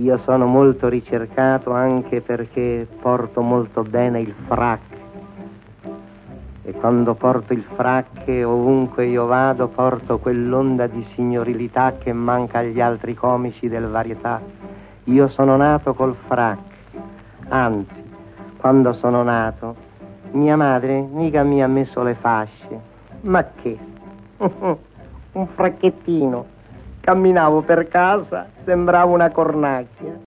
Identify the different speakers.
Speaker 1: Io sono molto ricercato anche perché porto molto bene il frac. E quando porto il frac, ovunque io vado, porto quell'onda di signorilità che manca agli altri comici del varietà. Io sono nato col frac. Anzi, quando sono nato, mia madre mica mi ha messo le fasce. Ma che? Un fracchettino. Camminavo per casa, sembrava una cornacchia.